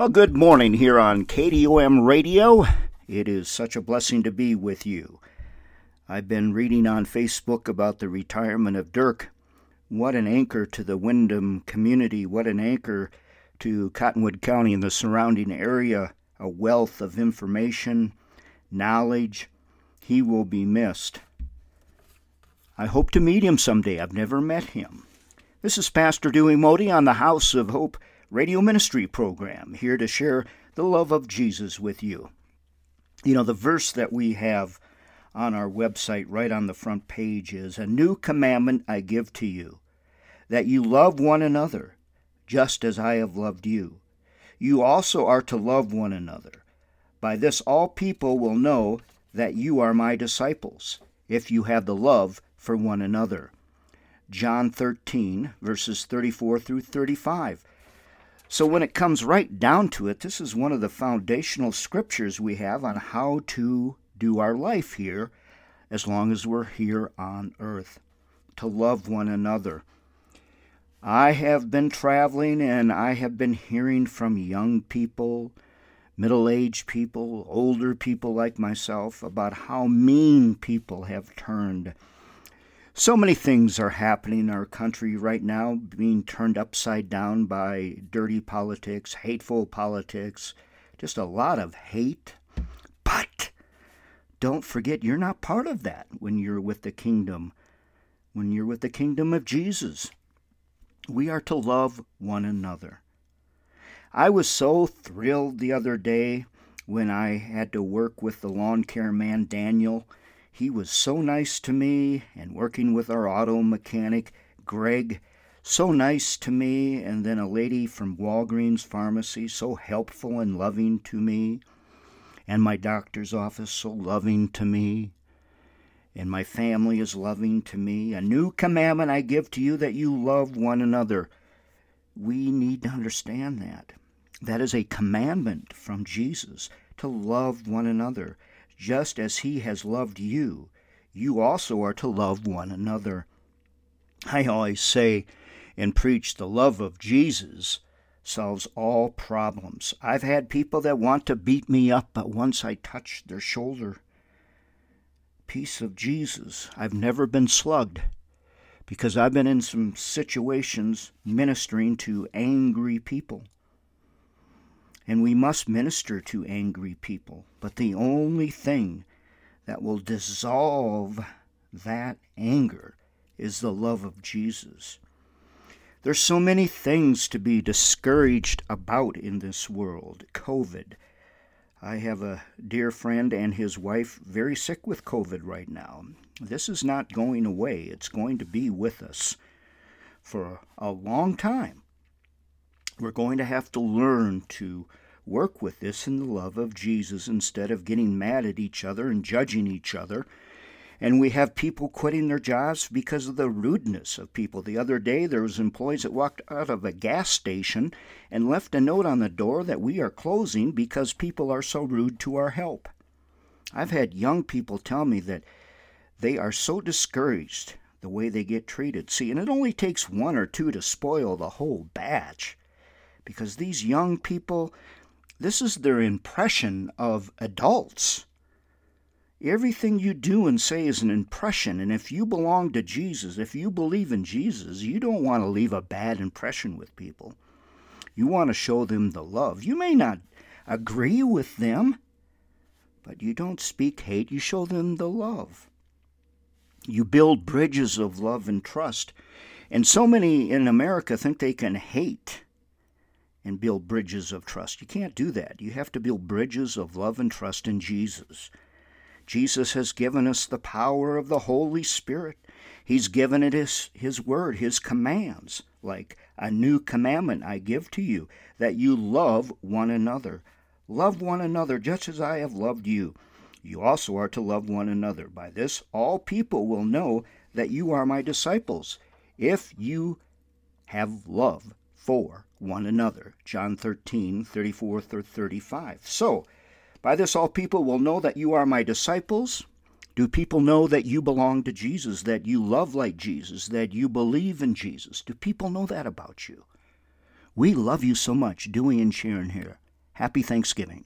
Well, good morning here on KDOM Radio. It is such a blessing to be with you. I've been reading on Facebook about the retirement of Dirk. What an anchor to the Windom community. What an anchor to Cottonwood County and the surrounding area. A wealth of information, knowledge. He will be missed. I hope to meet him someday. I've never met him. This is Pastor Dewey Modi on the House of Hope radio ministry program, here to share the love of Jesus with you. You know, the verse that we have on our website right on the front page is A new commandment I give to you, that you love one another, just as I have loved you. You also are to love one another. By this all people will know that you are my disciples, if you have the love for one another. John 13, verses 34 through 35. So, when it comes right down to it, this is one of the foundational scriptures we have on how to do our life here as long as we're here on earth to love one another. I have been traveling and I have been hearing from young people, middle aged people, older people like myself about how mean people have turned so many things are happening in our country right now, being turned upside down by dirty politics, hateful politics, just a lot of hate. But don't forget, you're not part of that when you're with the kingdom, when you're with the kingdom of Jesus. We are to love one another. I was so thrilled the other day when I had to work with the lawn care man Daniel he was so nice to me, and working with our auto mechanic, Greg, so nice to me, and then a lady from Walgreens Pharmacy, so helpful and loving to me, and my doctor's office, so loving to me, and my family is loving to me. A new commandment I give to you that you love one another. We need to understand that. That is a commandment from Jesus to love one another just as he has loved you, you also are to love one another. I always say and preach the love of Jesus solves all problems. I've had people that want to beat me up, but once I touch their shoulder, peace of Jesus. I've never been slugged because I've been in some situations ministering to angry people. And we must minister to angry people. But the only thing that will dissolve that anger is the love of Jesus. There's so many things to be discouraged about in this world. COVID. I have a dear friend and his wife very sick with COVID right now. This is not going away. It's going to be with us for a long time. We're going to have to learn to work with this in the love of Jesus instead of getting mad at each other and judging each other. And we have people quitting their jobs because of the rudeness of people. The other day, there was employees that walked out of a gas station and left a note on the door that we are closing because people are so rude to our help. I've had young people tell me that they are so discouraged the way they get treated. See, and it only takes one or two to spoil the whole batch because these young people this is their impression of adults. Everything you do and say is an impression, and if you belong to Jesus, if you believe in Jesus, you don't want to leave a bad impression with people. You want to show them the love. You may not agree with them, but you don't speak hate, you show them the love. You build bridges of love and trust. And so many in America think they can hate and build bridges of trust. You can't do that. You have to build bridges of love and trust in Jesus. Jesus has given us the power of the Holy Spirit. He's given it his, his word, his commands, like a new commandment I give to you, that you love one another. Love one another just as I have loved you. You also are to love one another. By this, all people will know that you are my disciples, if you have love for one another. John 13, 34 through 35. So, by this all people will know that you are my disciples. Do people know that you belong to Jesus, that you love like Jesus, that you believe in Jesus? Do people know that about you? We love you so much, Dewey and Sharon here. Happy Thanksgiving.